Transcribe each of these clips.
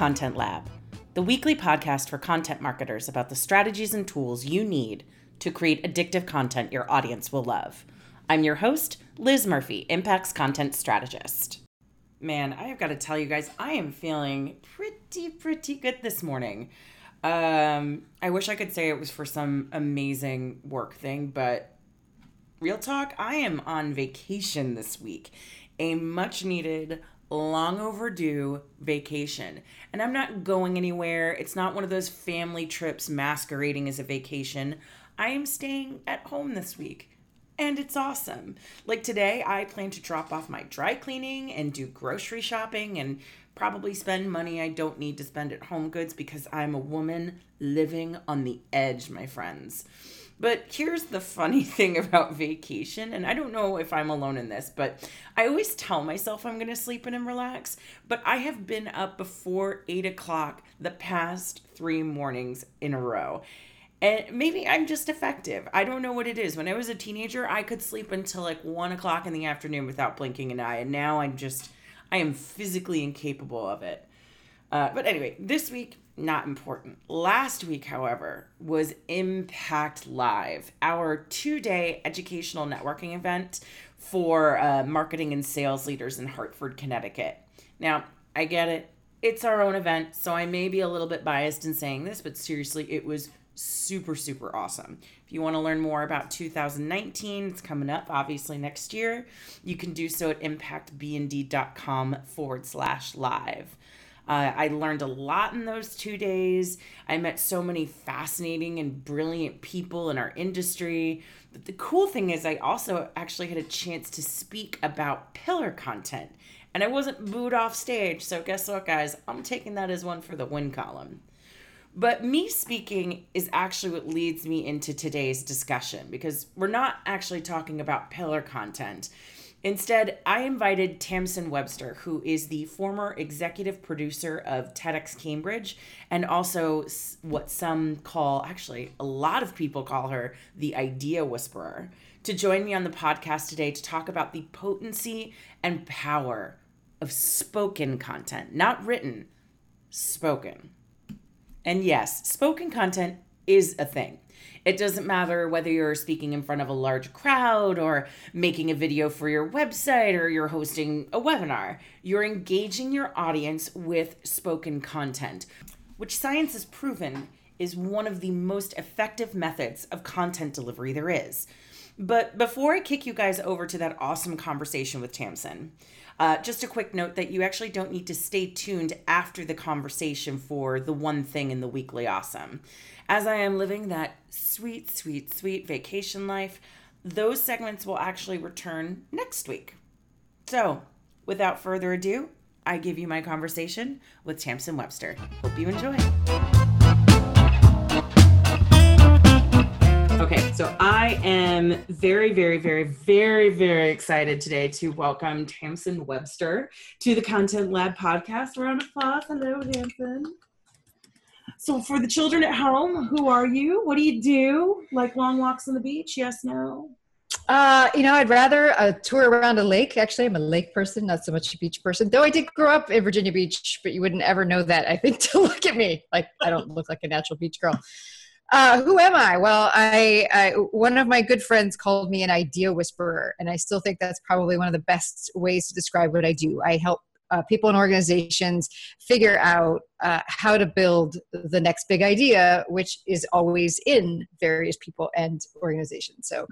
Content Lab, the weekly podcast for content marketers about the strategies and tools you need to create addictive content your audience will love. I'm your host, Liz Murphy, Impact's content strategist. Man, I have got to tell you guys, I am feeling pretty, pretty good this morning. Um, I wish I could say it was for some amazing work thing, but real talk, I am on vacation this week. A much needed, long overdue vacation. And I'm not going anywhere. It's not one of those family trips masquerading as a vacation. I am staying at home this week. And it's awesome. Like today, I plan to drop off my dry cleaning and do grocery shopping and probably spend money I don't need to spend at HomeGoods because I'm a woman living on the edge, my friends. But here's the funny thing about vacation, and I don't know if I'm alone in this, but I always tell myself I'm gonna sleep in and relax, but I have been up before eight o'clock the past three mornings in a row. And maybe I'm just effective. I don't know what it is. When I was a teenager, I could sleep until like one o'clock in the afternoon without blinking an eye, and now I'm just, I am physically incapable of it. Uh, but anyway, this week not important. Last week, however, was Impact Live, our two day educational networking event for uh, marketing and sales leaders in Hartford, Connecticut. Now, I get it, it's our own event, so I may be a little bit biased in saying this, but seriously, it was super, super awesome. If you want to learn more about 2019, it's coming up obviously next year. You can do so at impactbnd.com forward slash live. Uh, I learned a lot in those two days. I met so many fascinating and brilliant people in our industry. But the cool thing is, I also actually had a chance to speak about pillar content. And I wasn't booed off stage. So, guess what, guys? I'm taking that as one for the win column. But me speaking is actually what leads me into today's discussion because we're not actually talking about pillar content. Instead, I invited Tamsen Webster, who is the former executive producer of TEDx Cambridge and also what some call, actually, a lot of people call her the idea whisperer, to join me on the podcast today to talk about the potency and power of spoken content, not written, spoken. And yes, spoken content is a thing. It doesn't matter whether you're speaking in front of a large crowd or making a video for your website or you're hosting a webinar. You're engaging your audience with spoken content, which science has proven is one of the most effective methods of content delivery there is. But before I kick you guys over to that awesome conversation with Tamsen, uh, just a quick note that you actually don't need to stay tuned after the conversation for the one thing in the weekly awesome as I am living that sweet, sweet, sweet vacation life, those segments will actually return next week. So, without further ado, I give you my conversation with Tamsen Webster. Hope you enjoy. Okay, so I am very, very, very, very, very excited today to welcome Tamsen Webster to the Content Lab podcast. Round of applause. Hello, Tamsen. So for the children at home, who are you? What do you do? Like long walks on the beach? Yes, no. Uh, you know, I'd rather a tour around a lake. Actually, I'm a lake person, not so much a beach person. Though I did grow up in Virginia Beach, but you wouldn't ever know that. I think to look at me, like I don't look like a natural beach girl. Uh, who am I? Well, I, I, one of my good friends called me an idea whisperer, and I still think that's probably one of the best ways to describe what I do. I help uh, people and organizations figure out uh, how to build the next big idea, which is always in various people and organizations. So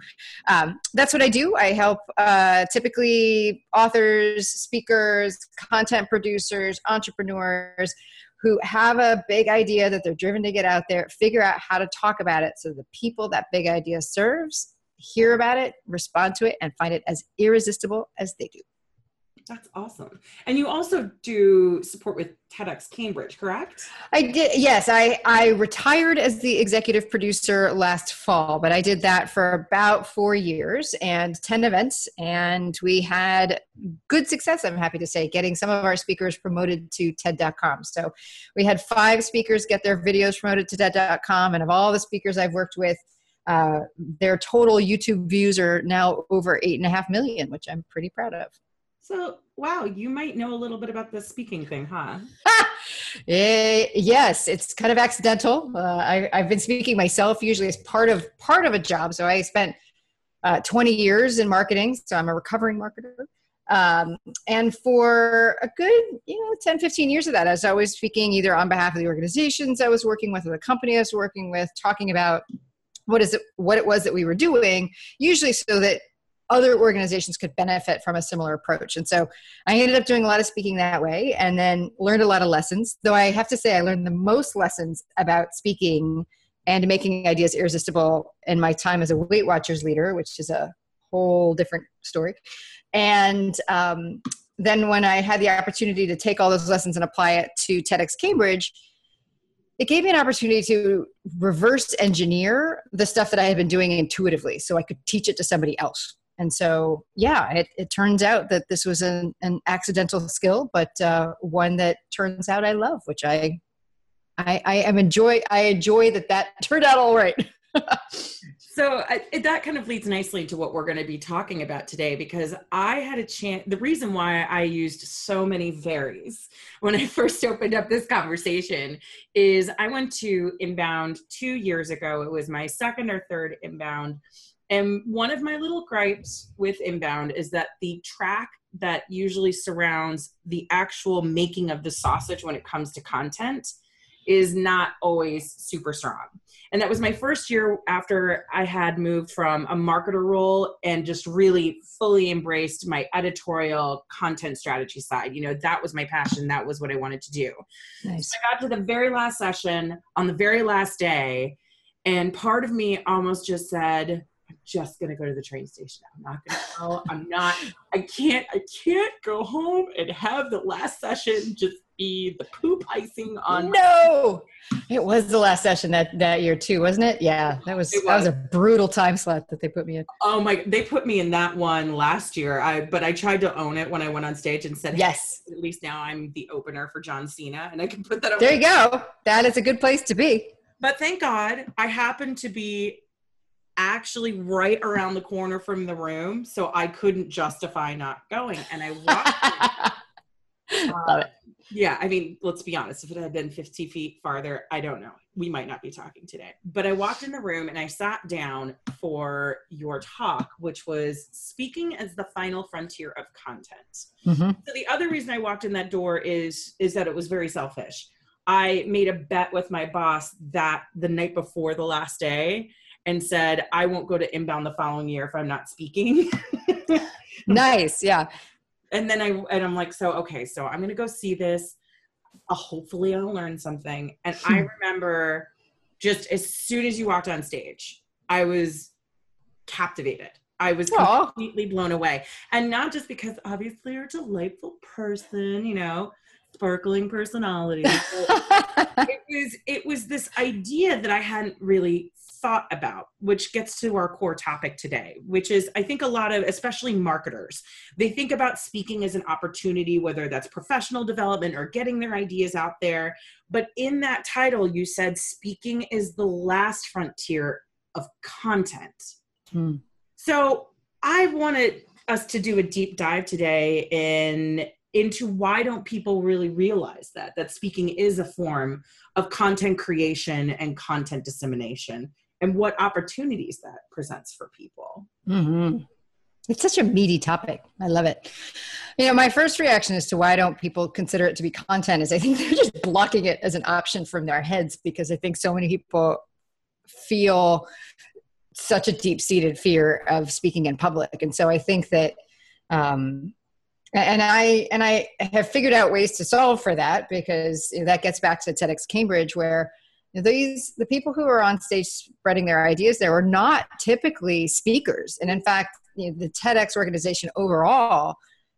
um, that's what I do. I help uh, typically authors, speakers, content producers, entrepreneurs who have a big idea that they're driven to get out there, figure out how to talk about it so the people that big idea serves hear about it, respond to it, and find it as irresistible as they do. That's awesome. And you also do support with TEDx Cambridge, correct? I did. Yes, I I retired as the executive producer last fall, but I did that for about 4 years and 10 events and we had good success, I'm happy to say, getting some of our speakers promoted to ted.com. So, we had 5 speakers get their videos promoted to ted.com and of all the speakers I've worked with uh, their total YouTube views are now over eight and a half million, which I'm pretty proud of. So, wow, you might know a little bit about the speaking thing, huh? Eh, yes, it's kind of accidental. Uh, I, have been speaking myself usually as part of part of a job. So I spent uh, 20 years in marketing, so I'm a recovering marketer. Um, and for a good, you know, 10, 15 years of that, I was always speaking either on behalf of the organizations I was working with or the company I was working with, talking about what is it, what it was that we were doing, usually so that other organizations could benefit from a similar approach. And so I ended up doing a lot of speaking that way and then learned a lot of lessons. Though I have to say, I learned the most lessons about speaking and making ideas irresistible in my time as a Weight Watchers leader, which is a whole different story. And um, then when I had the opportunity to take all those lessons and apply it to TEDx Cambridge, it gave me an opportunity to reverse engineer the stuff that I had been doing intuitively so I could teach it to somebody else. And so, yeah, it, it turns out that this was an, an accidental skill, but uh, one that turns out I love, which I, I, I am enjoy. I enjoy that that turned out all right. so I, that kind of leads nicely to what we're going to be talking about today because I had a chance. The reason why I used so many varies when I first opened up this conversation is I went to Inbound two years ago. It was my second or third Inbound and one of my little gripes with inbound is that the track that usually surrounds the actual making of the sausage when it comes to content is not always super strong. And that was my first year after I had moved from a marketer role and just really fully embraced my editorial content strategy side. You know, that was my passion. That was what I wanted to do. Nice. So I got to the very last session on the very last day, and part of me almost just said, just gonna go to the train station. I'm not gonna go. I'm not. I can't. I can't go home and have the last session just be the poop icing on. No, it was the last session that that year too, wasn't it? Yeah, that was, was, that was a brutal time slot that they put me in. Oh my! They put me in that one last year. I but I tried to own it when I went on stage and said, "Yes." Hey, at least now I'm the opener for John Cena, and I can put that. On there you go. That is a good place to be. But thank God I happened to be actually right around the corner from the room, so I couldn't justify not going. And I walked. Love it. Yeah, I mean, let's be honest. If it had been 50 feet farther, I don't know. We might not be talking today. But I walked in the room and I sat down for your talk, which was speaking as the final frontier of content. Mm-hmm. So the other reason I walked in that door is is that it was very selfish. I made a bet with my boss that the night before the last day and said, I won't go to inbound the following year if I'm not speaking. nice. Yeah. And then I, and I'm like, so, okay, so I'm going to go see this. Uh, hopefully I'll learn something. And I hmm. remember just as soon as you walked on stage, I was captivated. I was Aww. completely blown away. And not just because obviously you're a delightful person, you know, sparkling personality. it was it was this idea that I hadn't really thought about, which gets to our core topic today, which is I think a lot of, especially marketers, they think about speaking as an opportunity, whether that's professional development or getting their ideas out there. But in that title, you said speaking is the last frontier of content. Hmm. So I wanted us to do a deep dive today in into why don't people really realize that that speaking is a form of content creation and content dissemination and what opportunities that presents for people. Mm-hmm. It's such a meaty topic. I love it. You know, my first reaction as to why don't people consider it to be content is I think they're just blocking it as an option from their heads because I think so many people feel such a deep seated fear of speaking in public. And so I think that, um, and I and I have figured out ways to solve for that because that gets back to TEDx Cambridge where these the people who are on stage spreading their ideas there are not typically speakers. And in fact you know, the tedx organization overall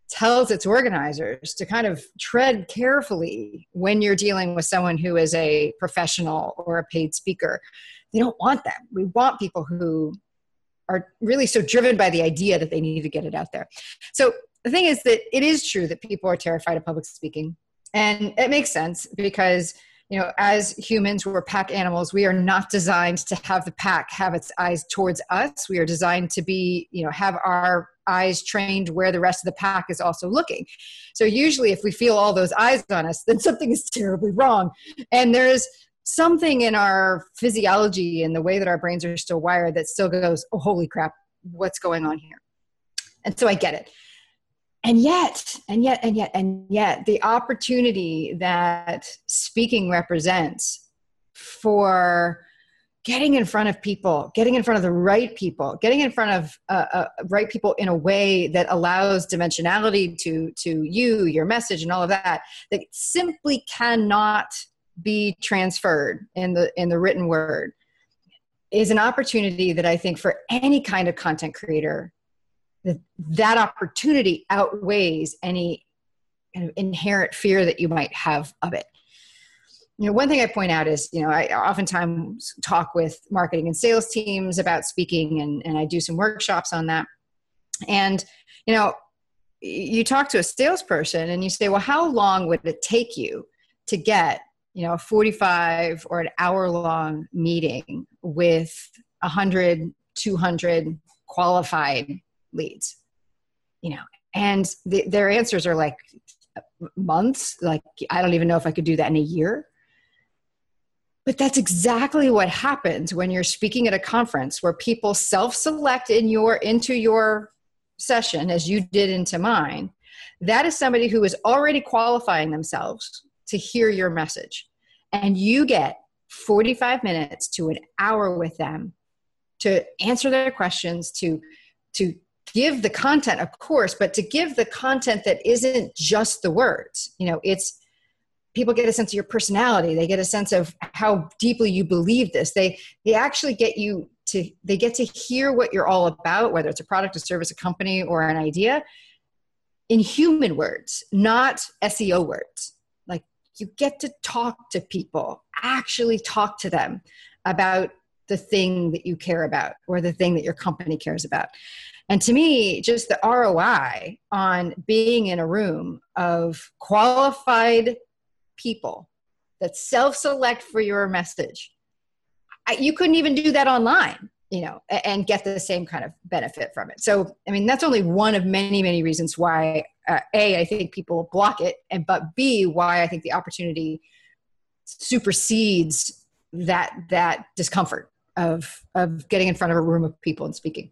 tells its organizers to kind of tread carefully when you're dealing with someone who is a professional or a paid speaker. They don't want them we want people who are really so driven by the idea that they need to get it out there. So the thing is that it is true that people are terrified of public speaking. And it makes sense because you know, as humans, we're pack animals. We are not designed to have the pack have its eyes towards us. We are designed to be, you know, have our eyes trained where the rest of the pack is also looking. So usually if we feel all those eyes on us, then something is terribly wrong. And there's something in our physiology and the way that our brains are still wired that still goes, oh, holy crap, what's going on here? And so I get it. And yet, and yet, and yet, and yet, the opportunity that speaking represents for getting in front of people, getting in front of the right people, getting in front of uh, uh, right people in a way that allows dimensionality to to you, your message, and all of that, that simply cannot be transferred in the in the written word is an opportunity that I think for any kind of content creator that opportunity outweighs any kind of inherent fear that you might have of it. You know one thing i point out is you know i oftentimes talk with marketing and sales teams about speaking and, and i do some workshops on that. And you know you talk to a salesperson and you say well how long would it take you to get you know a 45 or an hour long meeting with 100 200 qualified leads you know and the, their answers are like months like i don't even know if i could do that in a year. But that's exactly what happens when you're speaking at a conference where people self-select in your into your session as you did into mine. That is somebody who is already qualifying themselves to hear your message. And you get 45 minutes to an hour with them to answer their questions to to give the content of course but to give the content that isn't just the words you know it's people get a sense of your personality. They get a sense of how deeply you believe this. They they actually get you to they get to hear what you're all about whether it's a product a service a company or an idea in human words not seo words. Like you get to talk to people actually talk to them about the thing that you care about or the thing that your company cares about and to me, just the ROI on being in a room of qualified people that self select for your message, you couldn't even do that online, you know, and get the same kind of benefit from it. So, I mean, that's only one of many, many reasons why, uh, A, I think people block it, and but B, why I think the opportunity supersedes that that discomfort of of getting in front of a room of people and speaking.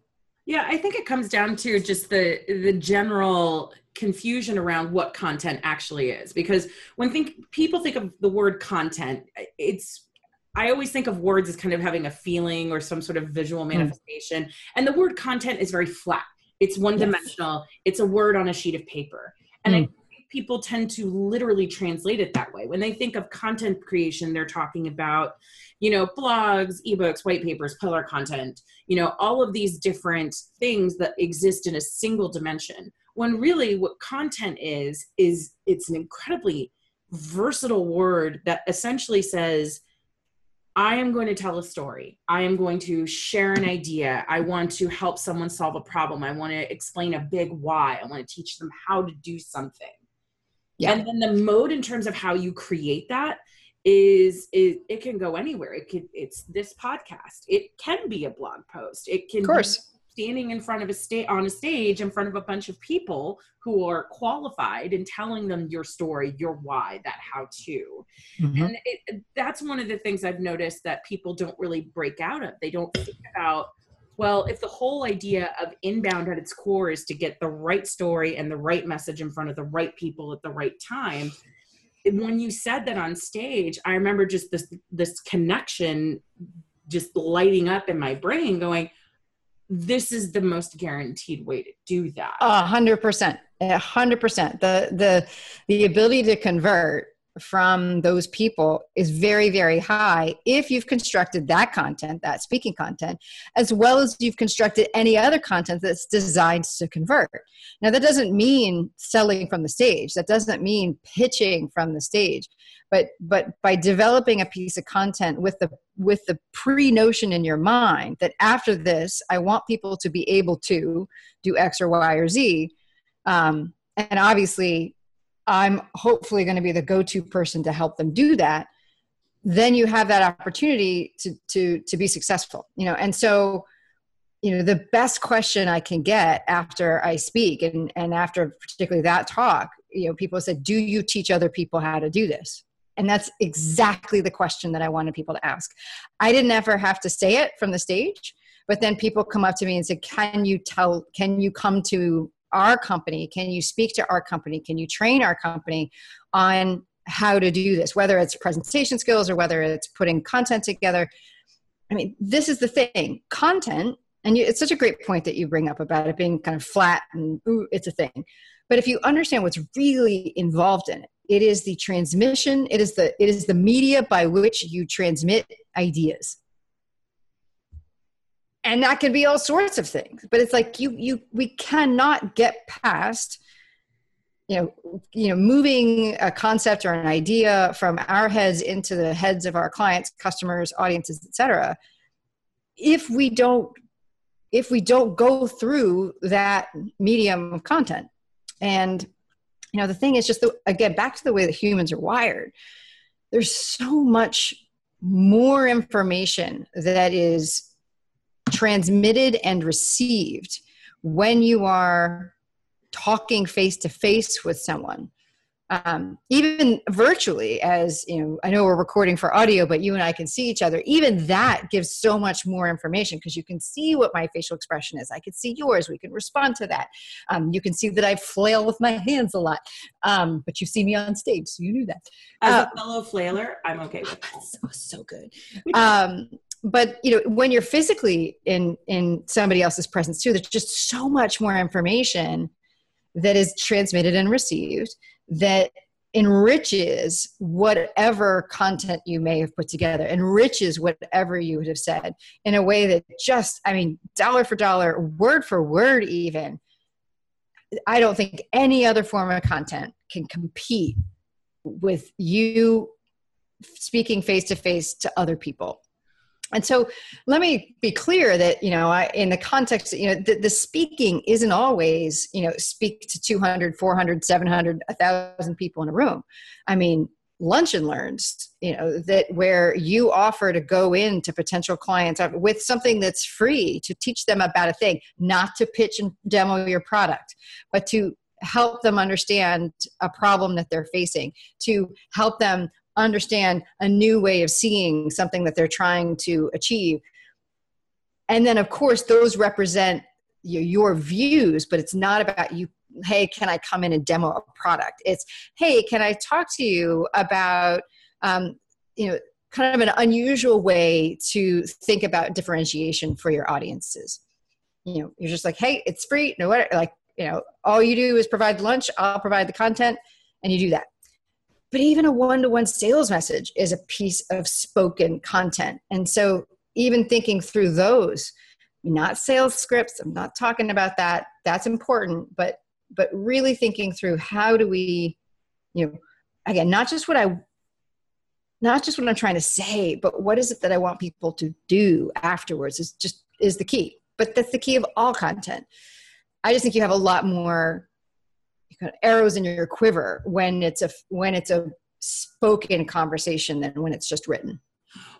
Yeah, I think it comes down to just the the general confusion around what content actually is because when think people think of the word content, it's I always think of words as kind of having a feeling or some sort of visual hmm. manifestation. Mm. And the word content is very flat. It's one dimensional. Yes. It's a word on a sheet of paper. And mm. I hmm. People tend to literally translate it that way. When they think of content creation, they're talking about, you know, blogs, ebooks, white papers, pillar content, you know, all of these different things that exist in a single dimension. When really what content is, is it's an incredibly versatile word that essentially says, I am going to tell a story. I am going to share an idea. I want to help someone solve a problem. I want to explain a big why. I want to teach them how to do something. Yeah. And then the mode in terms of how you create that is it, it can go anywhere. It could it's this podcast. It can be a blog post. It can of course. standing in front of a state on a stage in front of a bunch of people who are qualified and telling them your story your why that how to. Mm-hmm. and it, that's one of the things i've noticed that people don't really break out of. They don't think about well if the whole idea of inbound at its core is to get the right story and the right message in front of the right people at the right time when you said that on stage, I remember just this this connection just lighting up in my brain, going, "This is the most guaranteed way to do that." A hundred percent, a hundred percent. The the the ability to convert from those people is very very high if you've constructed that content that speaking content as well as you've constructed any other content that's designed to convert. Now that doesn't mean selling from the stage. That doesn't mean pitching from the stage. But but by developing a piece of content with the with the pre notion in your mind that after this i want people to be able to do x or y or z um, and obviously I'm hopefully going to be the go-to person to help them do that, then you have that opportunity to to to be successful. You know, and so you know the best question i can get after i speak and and after particularly that talk you know people said do you teach other people how to do this and that's exactly the question that i wanted people to ask i didn't ever have to say it from the stage but then people come up to me and say can you tell can you come to our company can you speak to our company? Can you train our company on how to do this? Whether it's presentation skills or whether it's putting content together. I mean this is the thing. Content and it's such a great point that you bring up about it being kind of flat and ooh, it's a thing. But if you understand what's really involved in it it is the transmission it is the it is the media by which you transmit ideas and that can be all sorts of things but it's like you you we cannot get past you know you know moving a concept or an idea from our heads into the heads of our clients customers audiences etc if we don't if we don't go through that medium of content. And you know the thing is just the, again back to the way that humans are wired there's so much more information that is transmitted and received when you are talking face to face with someone. Um, even virtually as you know i know we're recording for audio but you and i can see each other. Even that gives so much more information because you can see what my facial expression is. I can see yours. We can respond to that. Um, you can see that i flail with my hands a lot. Um, but you see me on stage so you knew that. As uh, a fellow flailer i'm okay with that. So, so good. Um, but you know when you're physically in in somebody else's presence too there's just so much more information that is transmitted and received that enriches whatever content you may have put together, enriches whatever you would have said in a way that just, I mean, dollar for dollar, word for word, even. I don't think any other form of content can compete with you speaking face to face to other people and so let me be clear that you know I, in the context you know the, the, speaking isn't always you know speak to 200 400 700 1000 people in a room. I mean lunch and learns you know that where you offer to go in to potential clients with something that's free to teach them about a thing not to pitch and demo your product but to help them understand a problem that they're facing to help them understand a new way of seeing something that they're trying to achieve. And then of course those represent your, your views but it's not about you hey can i come in and demo a product? It's hey can i talk to you about um, you know kind of an unusual way to think about differentiation for your audiences. You know you're just like hey it's free no what like you know all you do is provide lunch i'll provide the content and you do that but even a one-to-one sales message is a piece of spoken content. And so even thinking through those not sales scripts i'm not talking about that that's important but but really thinking through how do we you know again not just what i not just what i'm trying to say but what is it that i want people to do afterwards is just is the key. But that's the key of all content. I just think you have a lot more kind of arrows in your quiver when it's a when it's a spoken conversation than when it's just written.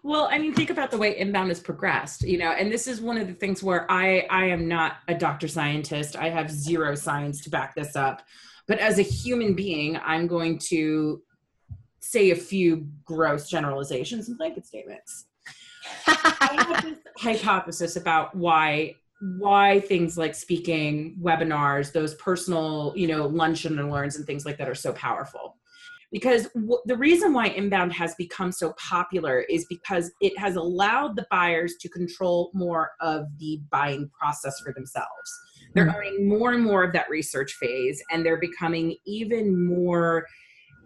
Well i mean think about the way inbound has progressed you know and this is one of the things where i i am not a doctor scientist. I have zero science to back this up. But as a human being i'm going to say a few gross generalizations and blanket statements. I have this hypothesis about why why things like speaking webinars those personal you know luncheon and learns and things like that are so powerful. Because w- the reason why inbound has become so popular is because it has allowed the buyers to control more of the buying process for themselves. They're mm-hmm. owning more and more of that research phase and they're becoming even more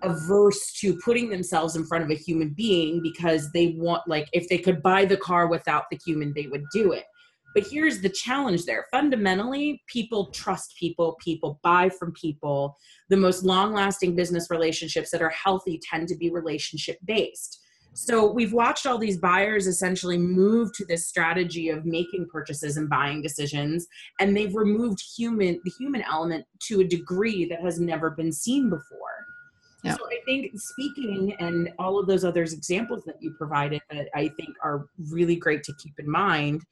averse to putting themselves in front of a human being because they want like if they could buy the car without the human they would do it but here's the challenge there fundamentally, people trust people, people buy from people. The most long lasting business relationships that are healthy tend to be relationship based. So we've watched all these buyers essentially move to this strategy of making purchases and buying decisions and they've removed human the human element to a degree that has never been seen before. Yeah. So I think speaking and all of those other examples that you provided that I think are really great to keep in mind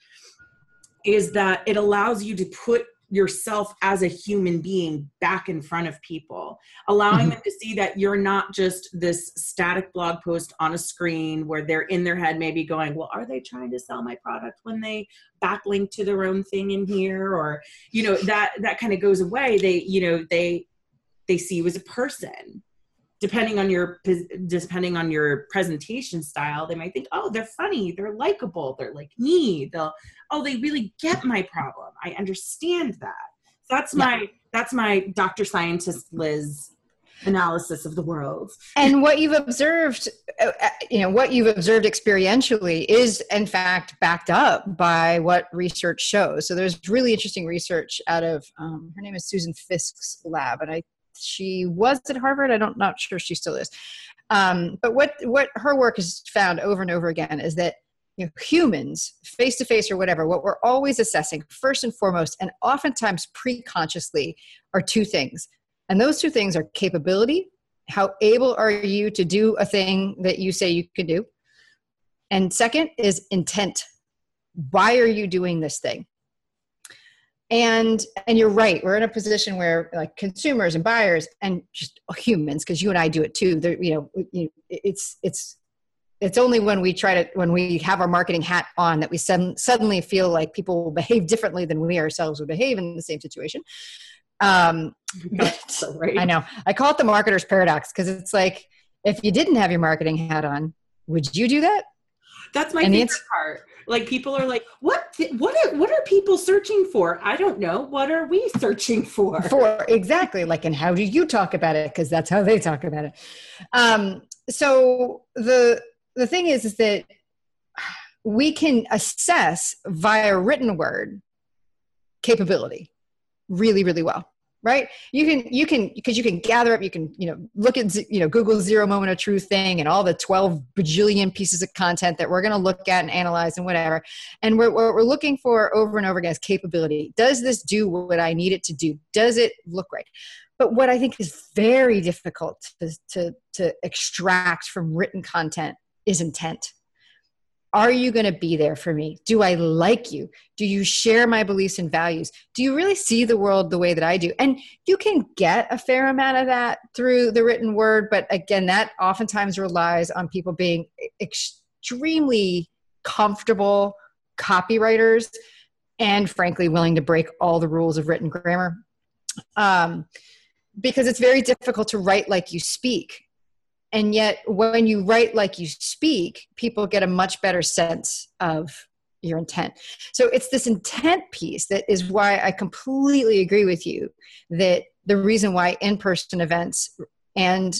is that it allows you to put yourself as a human being back in front of people, allowing mm-hmm. them to see that you're not just this static blog post on a screen where they're in their head maybe going, well, are they trying to sell my product when they backlink to their own thing in here? Or, you know, that that kind of goes away. They, you know, they they see you as a person depending on your depending on your presentation style they might think oh they're funny they're likable they're like me they'll oh they really get my problem. I understand that. That's yeah. my that's my dr scientist liz analysis of the world. And what you've observed uh, uh, you know what you've observed experientially is in fact backed up by what research shows. So there's really interesting research out of um, her name is Susan Fiske's lab and i she was at Harvard. I don't not sure she still is. Um, but what what her work has found over and over again is that you know, humans, face to face or whatever, what we're always assessing first and foremost, and oftentimes pre-consciously, are two things. And those two things are capability. How able are you to do a thing that you say you can do? And second is intent. Why are you doing this thing? And and you're right we're in a position where like consumers and buyers and just humans because you and i do it too They're, you know it's it's it's only when we try to when we have our marketing hat on that we suddenly feel like people will behave differently than we ourselves would behave in the same situation. Um so right. i know. I call it the marketer's paradox because it's like if you didn't have your marketing hat on would you do that? That's my and favorite part like people are like what what are what are people searching for? I don't know. What are we searching for? For exactly. Like and how do you talk about it? Because that's how they talk about it. Um so the the thing is is that we can assess via written word capability really really well right? You can you can because you can gather up you can you know look at you know google zero moment of truth thing and all the 12 bajillion pieces of content that we're going to look at and analyze and whatever. And what we're looking for over and over again is capability. Does this do what i need it to do? Does it look right? But what i think is very difficult to, to, to extract from written content is intent are you going to be there for me? Do I like you? Do you share my beliefs and values? Do you really see the world the way that I do? And you can get a fair amount of that through the written word, but again, that oftentimes relies on people being extremely comfortable copywriters and frankly willing to break all the rules of written grammar. Um, because it's very difficult to write like you speak and yet when you write like you speak people get a much better sense of your intent. So it's this intent piece that is why i completely agree with you that the reason why in-person events and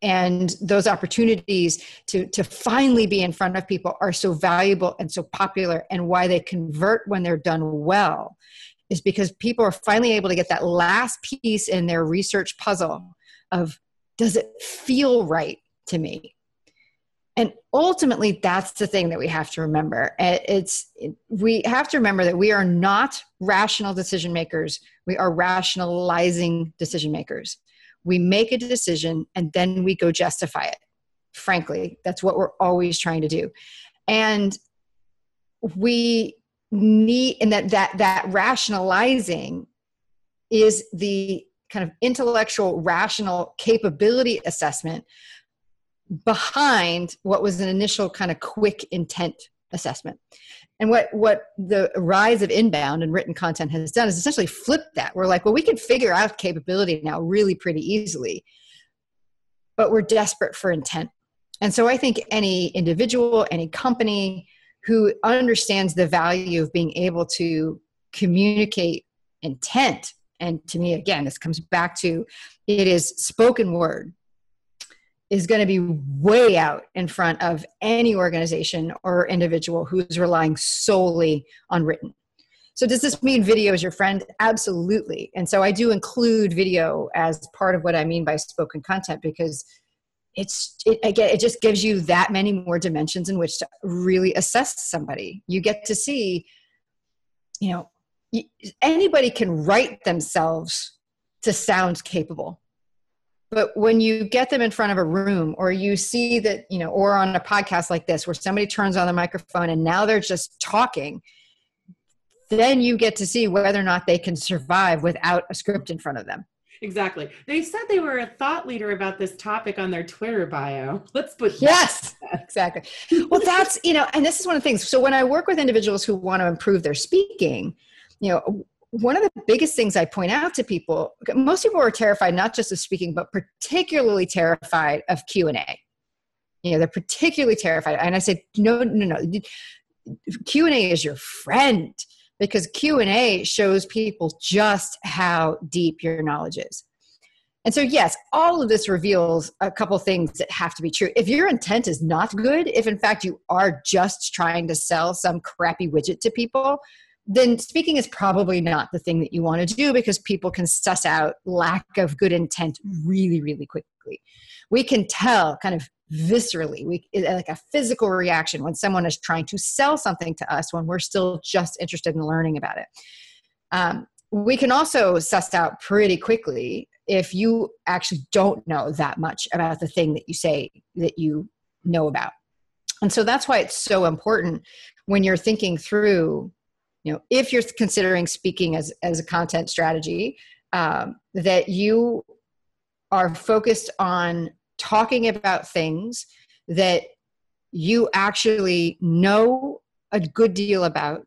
and those opportunities to to finally be in front of people are so valuable and so popular and why they convert when they're done well is because people are finally able to get that last piece in their research puzzle of does it feel right to me? And ultimately that's the thing that we have to remember. It's we have to remember that we are not rational decision makers. We are rationalizing decision makers. We make a decision and then we go justify it. Frankly that's what we're always trying to do. And we need and that that that rationalizing is the kind of intellectual rational capability assessment behind what was an initial kind of quick intent assessment. And what what the rise of inbound and written content has done is essentially flipped that. We're like well we can figure out capability now really pretty easily but we're desperate for intent. And so i think any individual any company who understands the value of being able to communicate intent and to me again this comes back to it is spoken word is going to be way out in front of any organization or individual who's relying solely on written. So does this mean video is your friend? Absolutely. And so i do include video as part of what i mean by spoken content because it's it, again it just gives you that many more dimensions in which to really assess somebody. You get to see you know anybody can write themselves to sound capable but when you get them in front of a room or you see that you know or on a podcast like this where somebody turns on the microphone and now they're just talking then you get to see whether or not they can survive without a script in front of them. Exactly. They said they were a thought leader about this topic on their Twitter bio. Let's put yes, exactly. Well, that's you know, and this is one of the things. So when I work with individuals who want to improve their speaking, you know, one of the biggest things I point out to people, most people are terrified not just of speaking, but particularly terrified of Q and A. You know, they're particularly terrified, and I say, no, no, no. Q and A is your friend because q&a shows people just how deep your knowledge is and so yes all of this reveals a couple things that have to be true if your intent is not good if in fact you are just trying to sell some crappy widget to people then speaking is probably not the thing that you want to do because people can suss out lack of good intent really really quickly. We can tell kind of viscerally we like a physical reaction when someone is trying to sell something to us when we're still just interested in learning about it. Um, we can also suss out pretty quickly if you actually don't know that much about the thing that you say that you know about. And so that's why it's so important when you're thinking through you know if you're considering speaking as as a content strategy um, that you are focused on talking about things that you actually know a good deal about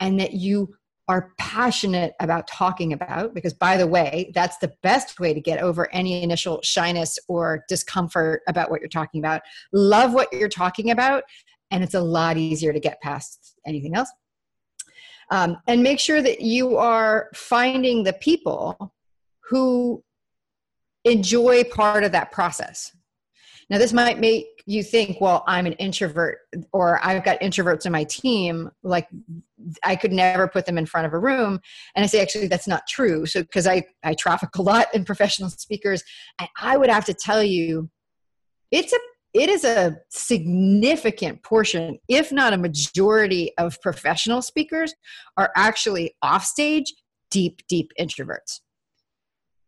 and that you are passionate about talking about because by the way that's the best way to get over any initial shyness or discomfort about what you're talking about. Love what you're talking about and it's a lot easier to get past anything else um, and make sure that you are finding the people who enjoy part of that process. Now, this might make you think, well, I'm an introvert or I've got introverts in my team. Like, I could never put them in front of a room. And I say, actually, that's not true. So, because I, I traffic a lot in professional speakers, and I would have to tell you, it's a it is a significant portion, if not a majority, of professional speakers are actually offstage deep, deep introverts.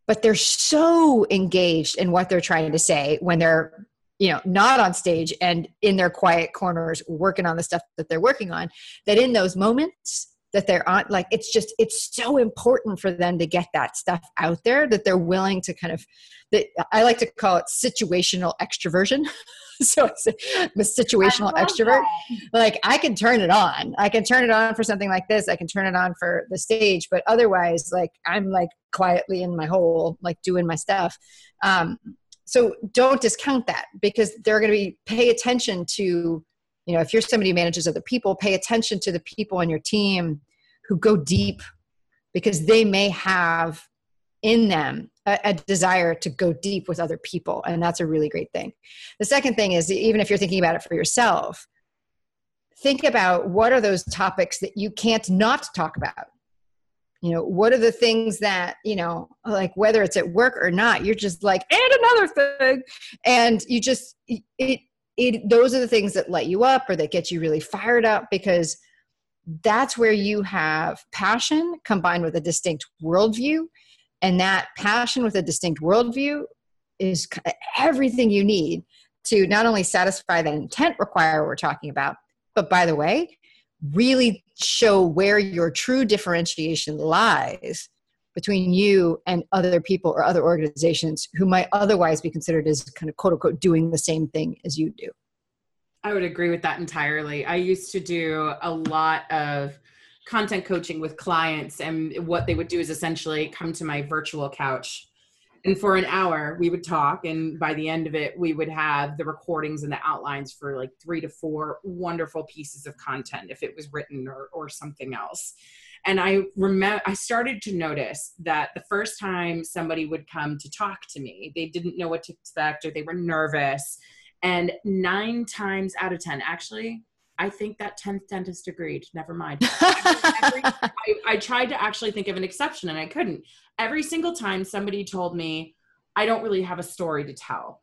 But they're so engaged in what they're trying to say when they're you know not on stage and in their quiet corners working on the stuff that they're working on that in those moments that they're on like it's just it's so important for them to get that stuff out there that they're willing to kind of that i like to call it situational extroversion. So it's a situational extrovert. that. like i can turn it on. I can turn it on for something like this. I can turn it on for the stage. But otherwise like i'm like quietly in my hole like doing my stuff. Um so don't discount that because they're going to be pay attention to you know if you're somebody who manages other people pay attention to the people on your team who go deep because they may have in them a, a, desire to go deep with other people and that's a really great thing. The second thing is even if you're thinking about it for yourself think about what are those topics that you can't not talk about? You know what are the things that you know like whether it's at work or not you're just like and another thing and you just it it those are the things that light you up or that get you really fired up because that's where you have passion combined with a distinct worldview. And that passion with a distinct worldview is everything you need to not only satisfy that intent require we're talking about but by the way really show where your true differentiation lies between you and other people or other organizations who might otherwise be considered as kind of quote unquote doing the same thing as you do. I would agree with that entirely. I used to do a lot of content coaching with clients, and what they would do is essentially come to my virtual couch and for an hour we would talk and by the end of it we would have the recordings and the outlines for like three to four wonderful pieces of content if it was written or, or something else and i remember i started to notice that the first time somebody would come to talk to me they didn't know what to expect or they were nervous and nine times out of ten actually I think that 10th dentist agreed. Never mind. Every, I, I, tried to actually think of an exception and I couldn't. Every single time somebody told me, I don't really have a story to tell.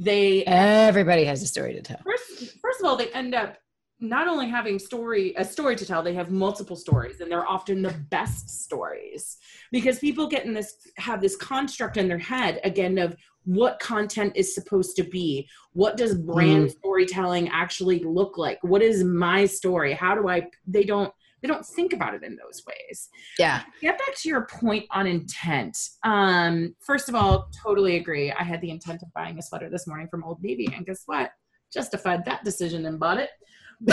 They everybody has a story to tell. First, first of all, they end up not only having story a story to tell they have multiple stories and they're often the best stories because people get in this have this construct in their head again of what content is supposed to be what does brand mm. storytelling actually look like what is my story how do i they don't they don't think about it in those ways. Yeah. Get back to your point on intent. Um, first of all, totally agree. I had the intent of buying a sweater this morning from Old Navy, and guess what? Justified that decision and bought it.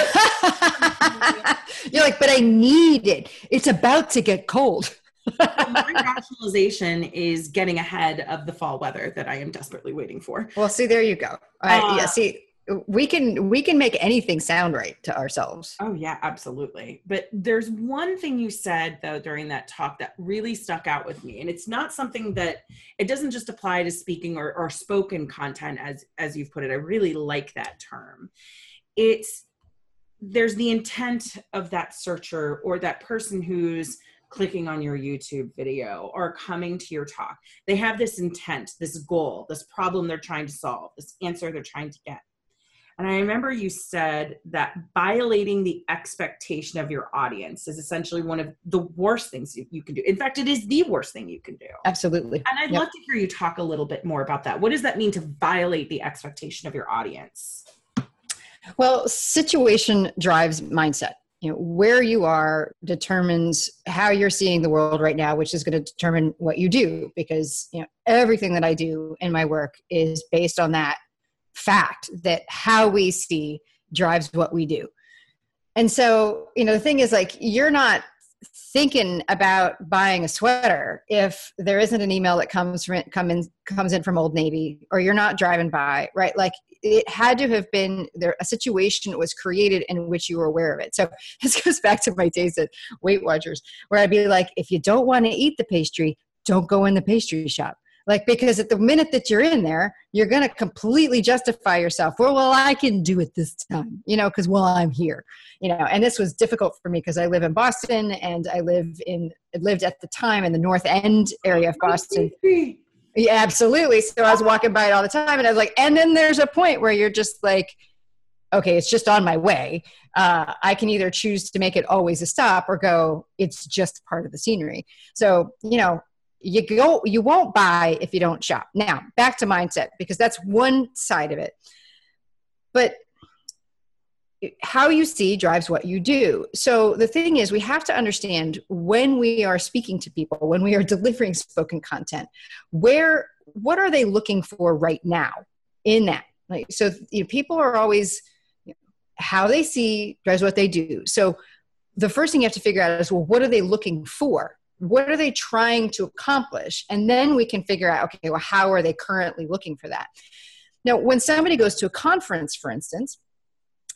You're like, but I need it. It's about to get cold. my rationalization is getting ahead of the fall weather that I am desperately waiting for. Well, see, there you go. Uh, yeah, see, we can we can make anything sound right to ourselves oh yeah absolutely but there's one thing you said though during that talk that really stuck out with me and it's not something that it doesn't just apply to speaking or, or spoken content as as you've put it i really like that term it's there's the intent of that searcher or that person who's clicking on your YouTube video or coming to your talk. They have this intent, this goal, this problem they're trying to solve, this answer they're trying to get. And I remember you said that violating the expectation of your audience is essentially one of the worst things you, you can do. In fact, it is the worst thing you can do. Absolutely. And I'd yep. love to hear you talk a little bit more about that. What does that mean to violate the expectation of your audience? Well, situation drives mindset. You know, where you are determines how you're seeing the world right now, which is going to determine what you do because, you know, everything that I do in my work is based on that fact that how we see drives what we do. And so, you know, the thing is like you're not thinking about buying a sweater if there isn't an email that comes from come in comes in from Old Navy or you're not driving by, right? Like it had to have been there a situation was created in which you were aware of it. So this goes back to my days at Weight Watchers, where I'd be like, if you don't want to eat the pastry, don't go in the pastry shop like because at the minute that you're in there you're going to completely justify yourself. Well well i can do it this time you know because well i'm here you know and this was difficult for me because i live in boston and i live in lived at the time in the north end area of boston. Yeah absolutely. So i was walking by it all the time and i was like and then there's a point where you're just like okay it's just on my way. Uh, i can either choose to make it always a stop or go it's just part of the scenery. So you know you go you won't buy if you don't shop. Now back to mindset because that's one side of it. But how you see drives what you do. So the thing is we have to understand when we are speaking to people when we are delivering spoken content where what are they looking for right now in that? Like so you know, people are always how they see drives what they do. So the first thing you have to figure out is well what are they looking for what are they trying to accomplish? And then we can figure out okay well how are they currently looking for that? Now when somebody goes to a conference for instance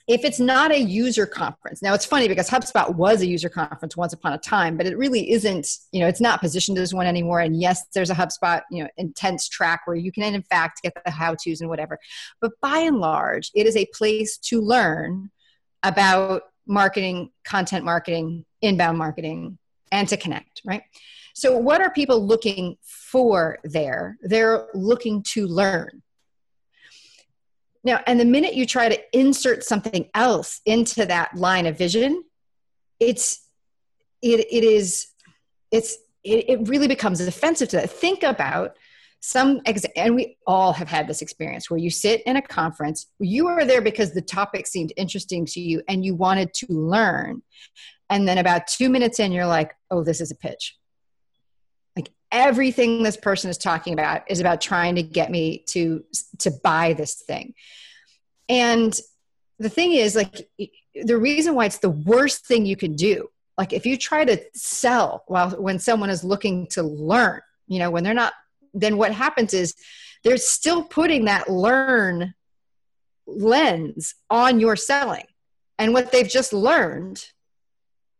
if it's not a user conference now it's funny because hubspot was a user conference once upon a time but it really isn't you know it's not positioned as one anymore. And yes there's a hubspot you know intense track where you can in fact get the how to's and whatever. But by and large it is a place to learn about marketing content marketing inbound marketing and to connect, right? So, what are people looking for there? They're looking to learn. Now, and the minute you try to insert something else into that line of vision, it's it it is it's it, it really becomes offensive to that. Think about some ex- and we all have had this experience where you sit in a conference you are there because the topic seemed interesting to you and you wanted to learn and then about two minutes in you're like oh this is a pitch. Like everything this person is talking about is about trying to get me to to buy this thing. And the thing is like the reason why it's the worst thing you can do like if you try to sell while when someone is looking to learn you know when they're not then what happens is they're still putting that learn lens on your selling. And what they've just learned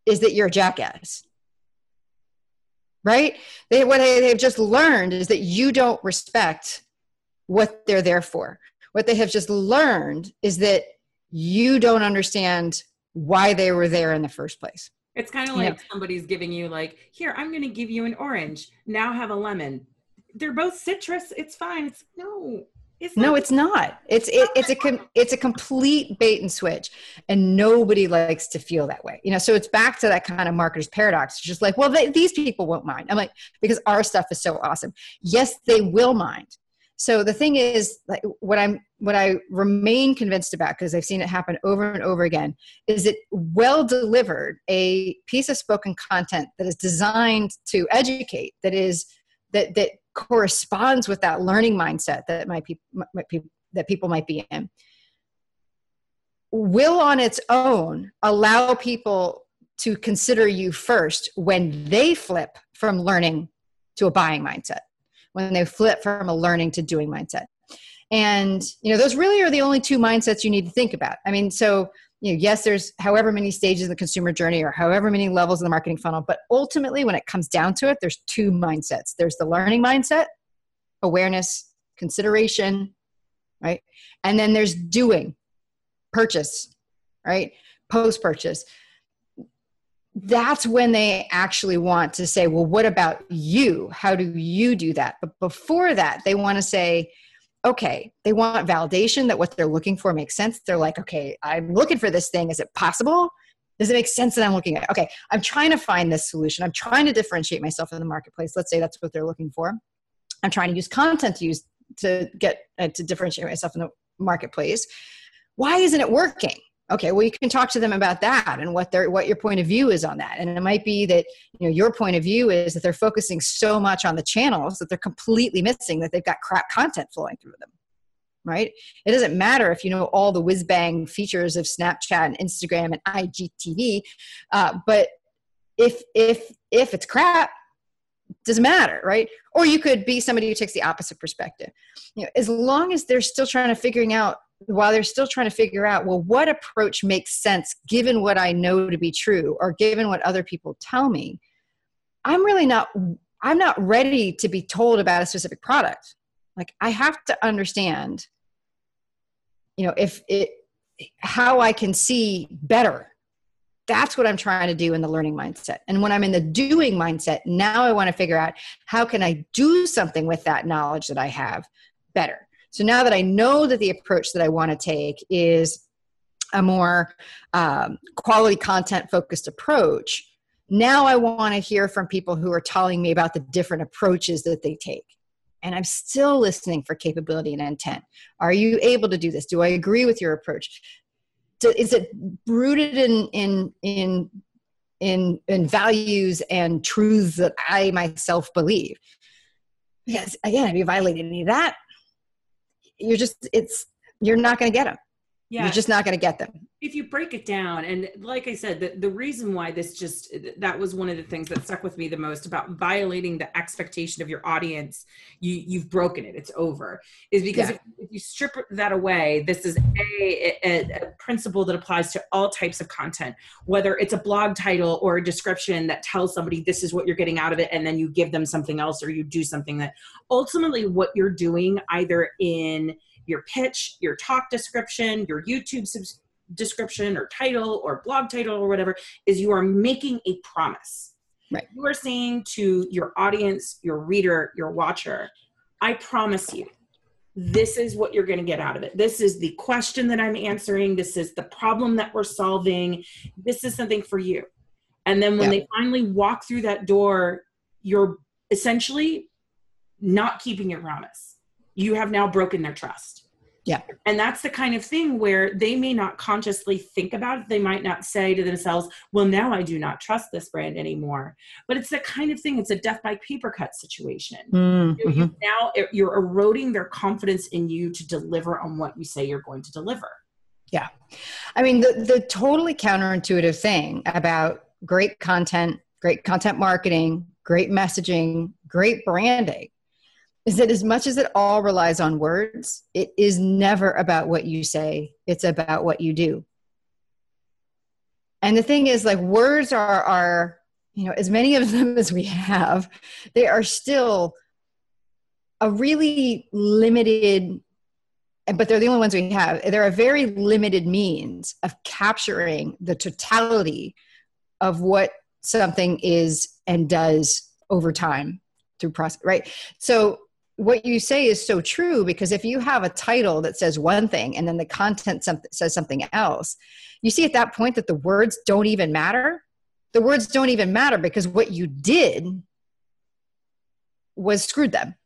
is that you're a jackass right? They what they've just learned is that you don't respect what they're there for. What they have just learned is that you don't understand why they were there in the first place. It's kind of like yeah. somebody's giving you like here i'm going to give you an orange. Now have a lemon. They're both citrus. It's fine. It's no it's no, it's not. It's it, it's a com- it's a complete bait and switch, and nobody likes to feel that way. You know, so it's back to that kind of marketer's paradox. It's just like, well, they, these people won't mind. I'm like, because our stuff is so awesome. Yes, they will mind. so the thing is like what i'm what i remain convinced about because i've seen it happen over and over again is it well delivered a piece of spoken content that is designed to educate that is that that corresponds with that learning mindset that might be, might be that people might be in. Will on its own allow people to consider you first when they flip from learning to a buying mindset when they flip from a learning to doing mindset. And you know those really are the only two mindsets you need to think about. I mean so you know yes there's however many stages in the consumer journey or however many levels of the marketing funnel but ultimately when it comes down to it there's two mindsets there's the learning mindset awareness consideration right and then there's doing purchase right post purchase that's when they actually want to say, well, what about you? How do you do that? But before that, they want to say, okay, they want validation that what they're looking for makes sense. They're like, okay, I'm looking for this thing. Is it possible? Does it make sense that I'm looking at? Okay, I'm trying to find this solution. I'm trying to differentiate myself in the marketplace. Let's say that's what they're looking for. I'm trying to use content to use to get uh, to differentiate myself in the marketplace. Why isn't it working? Okay well you can talk to them about that and what their what your point of view is on that. And it might be that you know your point of view is that they're focusing so much on the channels that they're completely missing that they've got crap content flowing through them right? It doesn't matter if you know all the whiz bang features of snapchat and instagram and igtv uh, but if if if it's crap doesn't matter right? Or you could be somebody who takes the opposite perspective. You know as long as they're still trying to figuring out while they're still trying to figure out, well, what approach makes sense given what I know to be true or given what other people tell me, I'm really not I'm not ready to be told about a specific product. Like I have to understand, you know, if it how I can see better. That's what I'm trying to do in the learning mindset. And when I'm in the doing mindset, now I want to figure out how can I do something with that knowledge that I have better so now that I know that the approach that I want to take is a more um, quality content focused approach, now I want to hear from people who are telling me about the different approaches that they take. And I'm still listening for capability and intent. Are you able to do this? Do I agree with your approach? is it rooted in in in in in values and truths that I myself believe? Because again, have you violated any of that? You're just it's you're not going to get them yeah. you're just not going to get them if you break it down and like i said the, the reason why this just that was one of the things that stuck with me the most about violating the expectation of your audience you you've broken it it's over is because yeah. if, if, you strip that away this is a, a, a principle that applies to all types of content whether it's a blog title or a description that tells somebody this is what you're getting out of it and then you give them something else or you do something that ultimately what you're doing either in your pitch, your talk description, your YouTube sub- description or title or blog title or whatever is you are making a promise. Right. You are saying to your audience, your reader, your watcher, I promise you, this is what you're going to get out of it. This is the question that I'm answering. This is the problem that we're solving. This is something for you. And then when they finally walk through that door, you're essentially not keeping your promise. You have now broken their trust. Yeah. And that's the kind of thing where they may not consciously think about it. They might not say to themselves, well, now I do not trust this brand anymore. But it's the kind of thing, it's a death by paper cut situation. Mm-hmm. You, now you're eroding their confidence in you to deliver on what you say you're going to deliver. Yeah. I mean, the, the totally counterintuitive thing about great content, great content marketing, great messaging, great branding is that as much as it all relies on words, it is never about what you say, it's about what you do. And the thing is, like, words are, are you know, as many of them as we have, they are still a really limited but they're the only ones we have. They're a very limited means of capturing the totality of what something is and does over time through process, right? So what you say is so true because if you have a title that says one thing and then the content says something else, you see at that point that the words don't even matter. The words don't even matter because what you did was screwed them,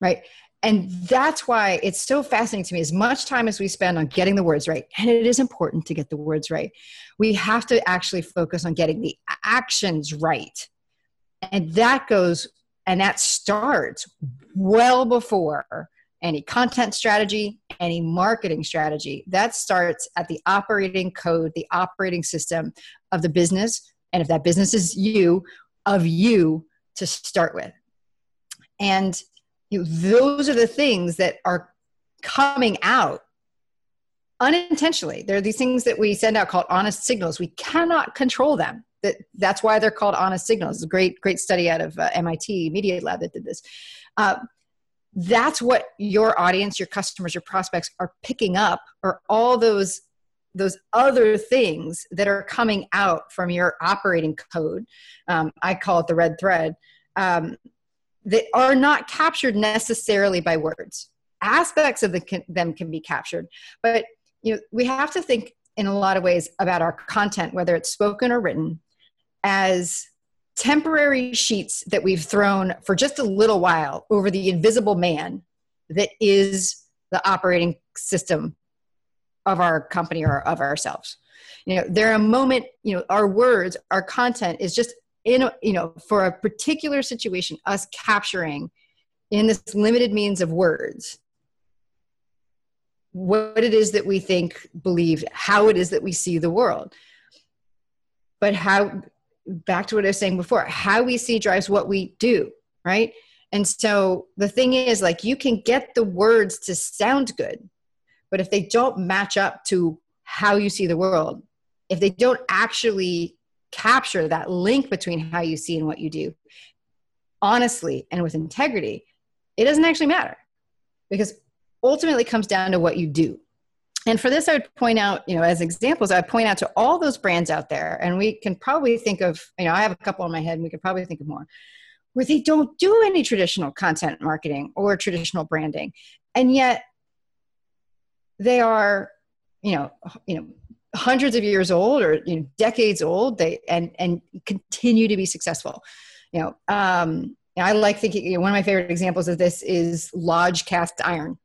right? and that's why it's so fascinating to me as much time as we spend on getting the words right and it is important to get the words right we have to actually focus on getting the actions right and that goes and that starts well before any content strategy, any marketing strategy. That starts at the operating code, the operating system of the business. And if that business is you, of you to start with. And you know, those are the things that are coming out unintentionally. There are these things that we send out called honest signals. We cannot control them. That, that's why they're called honest signals. It's a great, great study out of uh, MIT Media Lab that did this. Uh, that's what your audience your customers your prospects are picking up or all those those other things that are coming out from your operating code um, i call it the red thread um, that are not captured necessarily by words aspects of the, can, them can be captured but you know we have to think in a lot of ways about our content whether it's spoken or written as temporary sheets that we've thrown for just a little while over the invisible man that is the operating system of our company or of ourselves. You know there are a moment you know our words our content is just in a, you know for a particular situation us capturing in this limited means of words what it is that we think believe how it is that we see the world. But how back to what I was saying before, how we see drives what we do, right? And so the thing is, like, you can get the words to sound good, but if they don't match up to how you see the world, if they don't actually capture that link between how you see and what you do, honestly and with integrity, it doesn't actually matter because ultimately comes down to what you do and for this, I would point out, you know, as examples, I point out to all those brands out there, and we can probably think of, you know, I have a couple in my head, and we could probably think of more, where they don't do any traditional content marketing or traditional branding, and yet they are, you know, you know, hundreds of years old or you know, decades old, they and and continue to be successful. You know, um, I like thinking. You know, one of my favorite examples of this is Lodge Cast Iron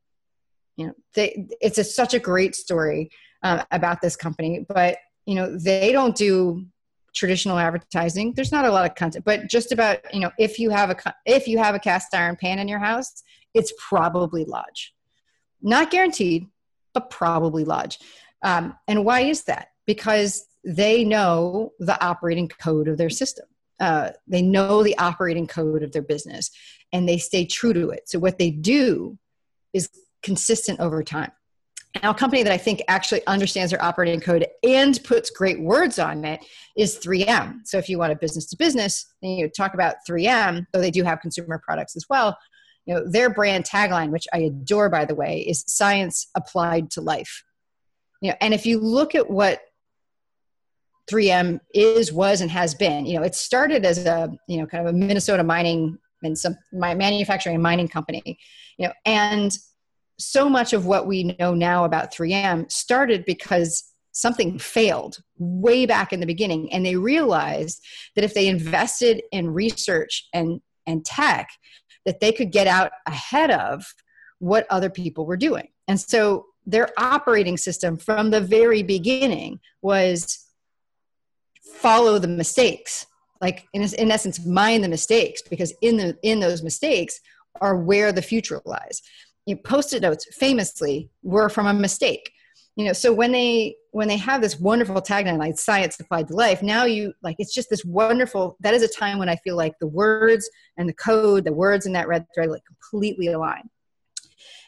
you know they it's a, such a great story um, about this company but you know they don't do traditional advertising. There's not a lot of content but just about you know if you have a if you have a cast iron pan in your house it's probably lodge. Not guaranteed but probably lodge. Um, and why is that? Because they know the operating code of their system. Uh, they know the operating code of their business and they stay true to it. So what they do is consistent over time. Now, a company that I think actually understands their operating code and puts great words on it is 3M. So, if you want a business to business, you talk about 3M, though they do have consumer products as well. You know, their brand tagline, which I adore, by the way, is "Science applied to life." You know, and if you look at what 3M is, was, and has been, you know, it started as a you know kind of a Minnesota mining and some my manufacturing and mining company, you know, and so much of what we know now about 3M started because something failed way back in the beginning. And they realized that if they invested in research and and tech that they could get out ahead of what other people were doing. And so their operating system from the very beginning was follow the mistakes like in, in essence mind the mistakes because in the in those mistakes are where the future lies you post-it notes famously were from a mistake. You know so when they when they have this wonderful tagline like science applied to life now you like it's just this wonderful that is a time when i feel like the words and the code the words in that red thread like completely align.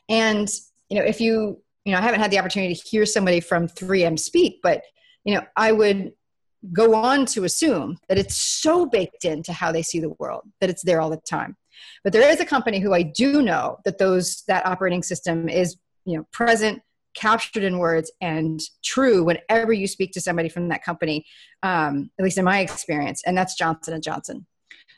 And you know if you you know i haven't had the opportunity to hear somebody from 3m speak but you know i would go on to assume that it's so baked into how they see the world that it's there all the time but there is a company who I do know that those that operating system is you know present captured in words and true whenever you speak to somebody from that company um, at least in my experience and that's johnson and johnson.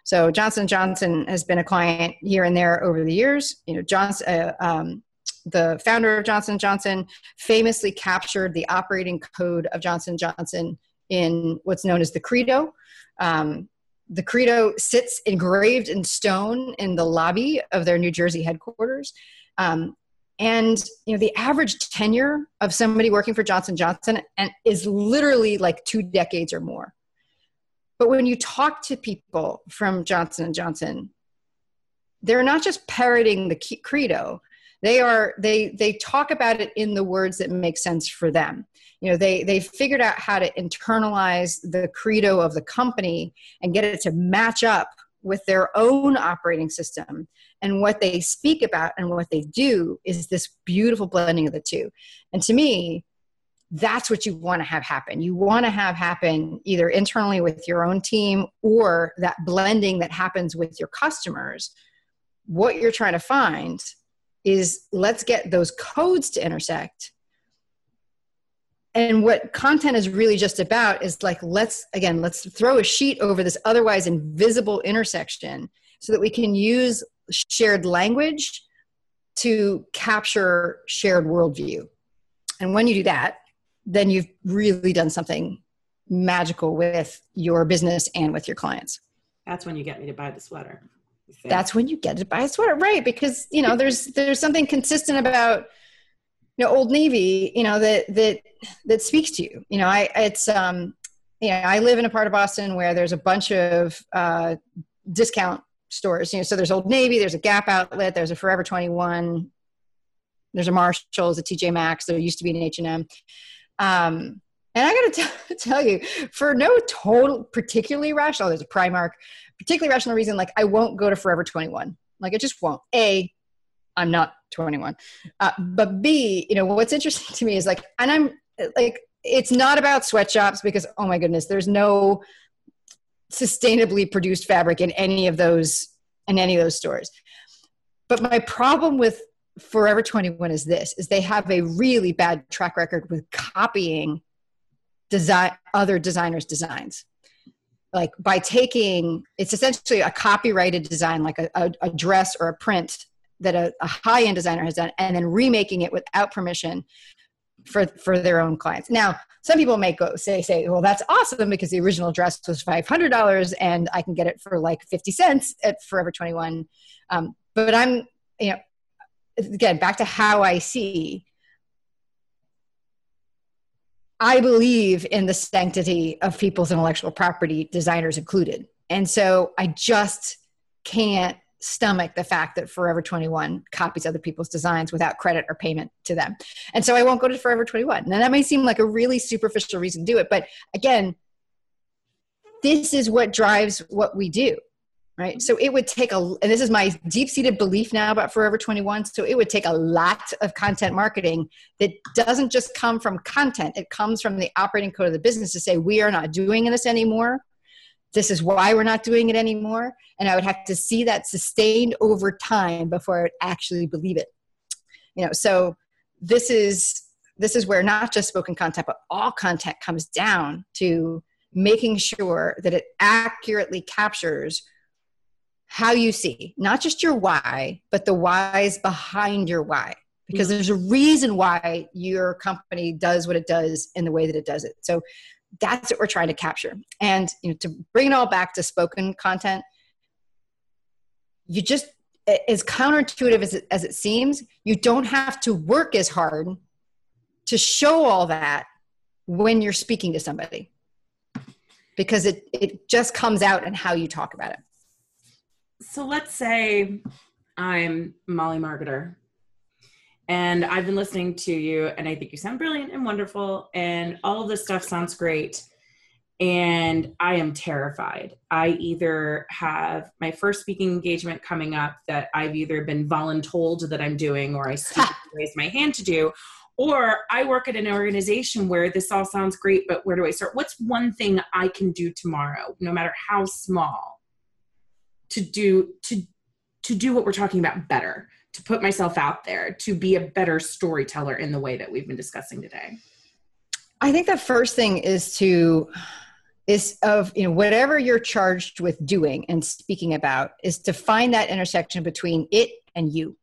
So johnson johnson has been a client here and there over the years. You know johnson uh, um, the founder of johnson johnson famously captured the operating code of johnson johnson in what's known as the credo. Um, the credo sits engraved in stone in the lobby of their New Jersey headquarters. Um, and you know the average tenure of somebody working for Johnson Johnson and is literally like two decades or more. But when you talk to people from Johnson and Johnson, they're not just parroting the credo they are they they talk about it in the words that make sense for them. You know they they figured out how to internalize the credo of the company and get it to match up with their own operating system. And what they speak about and what they do is this beautiful blending of the two. And to me that's what you want to have happen. You want to have happen either internally with your own team or that blending that happens with your customers. What you're trying to find is let's get those codes to intersect. And what content is really just about is like let's again let's throw a sheet over this otherwise invisible intersection so that we can use shared language to capture shared worldview. And when you do that then you've really done something magical with your business and with your clients. That's when you get me to buy the sweater that's when you get to buy a sweater right? Because you know there's there's something consistent about you know old navy you know that that that speaks to you. You know i it's um you know i live in a part of boston where there's a bunch of uh discount stores you know so there's old navy there's a gap outlet there's a forever 21 there's a marshalls a tj maxx there used to be an h&m um and I got to tell you, for no total particularly rational, there's a Primark, particularly rational reason, like I won't go to Forever 21. Like I just won't. A, I'm not 21. Uh, but B, you know, what's interesting to me is like, and I'm like, it's not about sweatshops because, oh my goodness, there's no sustainably produced fabric in any of those, in any of those stores. But my problem with Forever 21 is this, is they have a really bad track record with copying design other designers designs. Like by taking it's essentially a copyrighted design like a, a, a dress or a print that a, a high-end designer has done and then remaking it without permission for for their own clients. Now some people may go say say well that's awesome because the original dress was $500 and i can get it for like 50 cents at forever 21 um, but i'm you know again back to how i see I believe in the sanctity of people's intellectual property, designers included. And so I just can't stomach the fact that Forever 21 copies other people's designs without credit or payment to them. And so I won't go to Forever 21. Now that may seem like a really superficial reason to do it, but again, this is what drives what we do right? So it would take a and this is my deep-seated belief now about forever 21 so it would take a lot of content marketing that doesn't just come from content. It comes from the operating code of the business to say we are not doing this anymore. This is why we're not doing it anymore. And i would have to see that sustained over time before i would actually believe it. You know so this is this is where not just spoken content but all content comes down to making sure that it accurately captures how you see, not just your why, but the whys behind your why. Because mm-hmm. there's a reason why your company does what it does in the way that it does it. So that's what we're trying to capture. And you know, to bring it all back to spoken content, you just as counterintuitive as it, as it seems, you don't have to work as hard to show all that when you're speaking to somebody because it, it just comes out in how you talk about it so let's say I'm Molly Marketer and I've been listening to you and I think you sound brilliant and wonderful and all of this stuff sounds great and I am terrified. I either have my first speaking engagement coming up that I've either been voluntold that I'm doing or I raise my hand to do or I work at an organization where this all sounds great but where do I start? What's one thing I can do tomorrow no matter how small to do to to do what we're talking about better to put myself out there to be a better storyteller in the way that we've been discussing today. I think the first thing is to is of you know whatever you're charged with doing and speaking about is to find that intersection between it and you.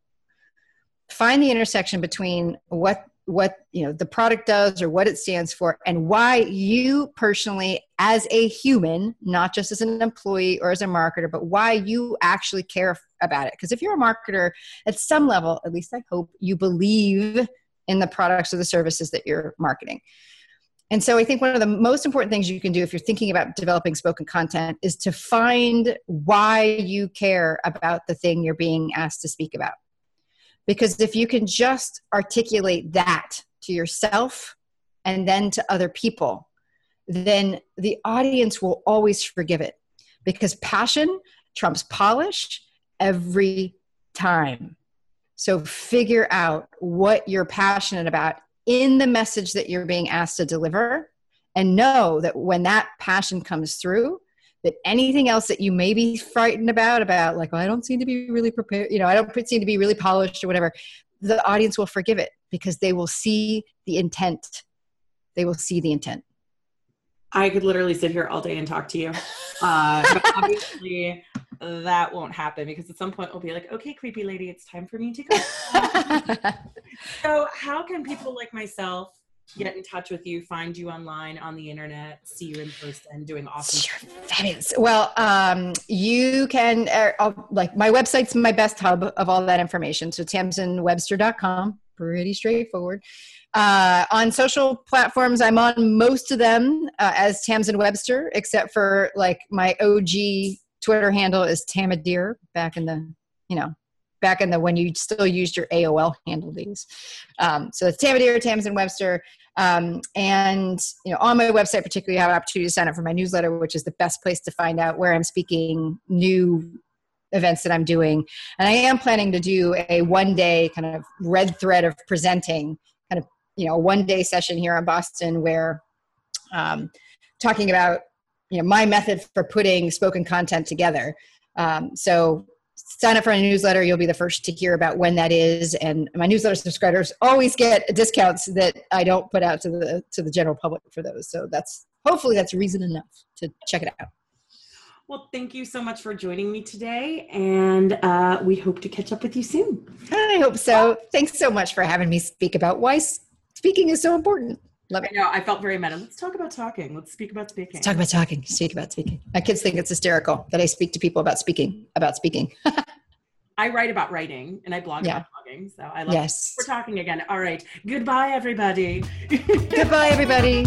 Find the intersection between what what you know the product does or what it stands for and why you personally as a human not just as an employee or as a marketer but why you actually care about it because if you're a marketer at some level at least i hope you believe in the products or the services that you're marketing and so I think one of the most important things you can do if you're thinking about developing spoken content is to find why you care about the thing you're being asked to speak about. Because if you can just articulate that to yourself and then to other people, then the audience will always forgive it because passion trumps polish every time. So figure out what you're passionate about in the message that you're being asked to deliver and know that when that passion comes through, that anything else that you may be frightened about about like well, i don't seem to be really prepared you know i don't seem to be really polished or whatever the audience will forgive it because they will see the intent. They will see the intent. I could literally sit here all day and talk to you. Uh, but obviously that won't happen because at some point we'll be like okay creepy lady it's time for me to go. So how can people like myself get in touch with you, find you online on the internet, see you in person, doing awesome. Sure, is well. Um, you can uh, like my website's my best hub of all that information. So tamsenwebster.com, pretty straightforward. Uh, on social platforms, I'm on most of them uh, as Tamsen Webster, except for like my OG Twitter handle is Tamadeer back in the you know back in the when you still used your AOL handle these. Um, so it's Tamadeer, Tamsen Webster. Um, and you know, on my website, particularly, I have an opportunity to sign up for my newsletter, which is the best place to find out where I'm speaking, new events that I'm doing. And I am planning to do a one day kind of red thread of presenting, kind of, you know, one day session here in Boston where um, talking about, you know, my method for putting spoken content together. Um, so sign up for a newsletter you'll be the first to hear about when that is. And my newsletter subscribers always get discounts that i don't put out to the to the general public for those. So that's hopefully that's reason enough to check it out. Well thank you so much for joining me today. And uh, we hope to catch up with you soon. I hope so. Thanks so much for having me speak about why speaking is so important Love it. I know. I felt very meta. Let's talk about talking. Let's speak about speaking. Let's talk about talking. Speak about speaking. My kids think it's hysterical that I speak to people about speaking, about speaking. I write about writing and I blog yeah. about blogging. So I love yes. We're talking again. All right. Goodbye, everybody. Goodbye, everybody.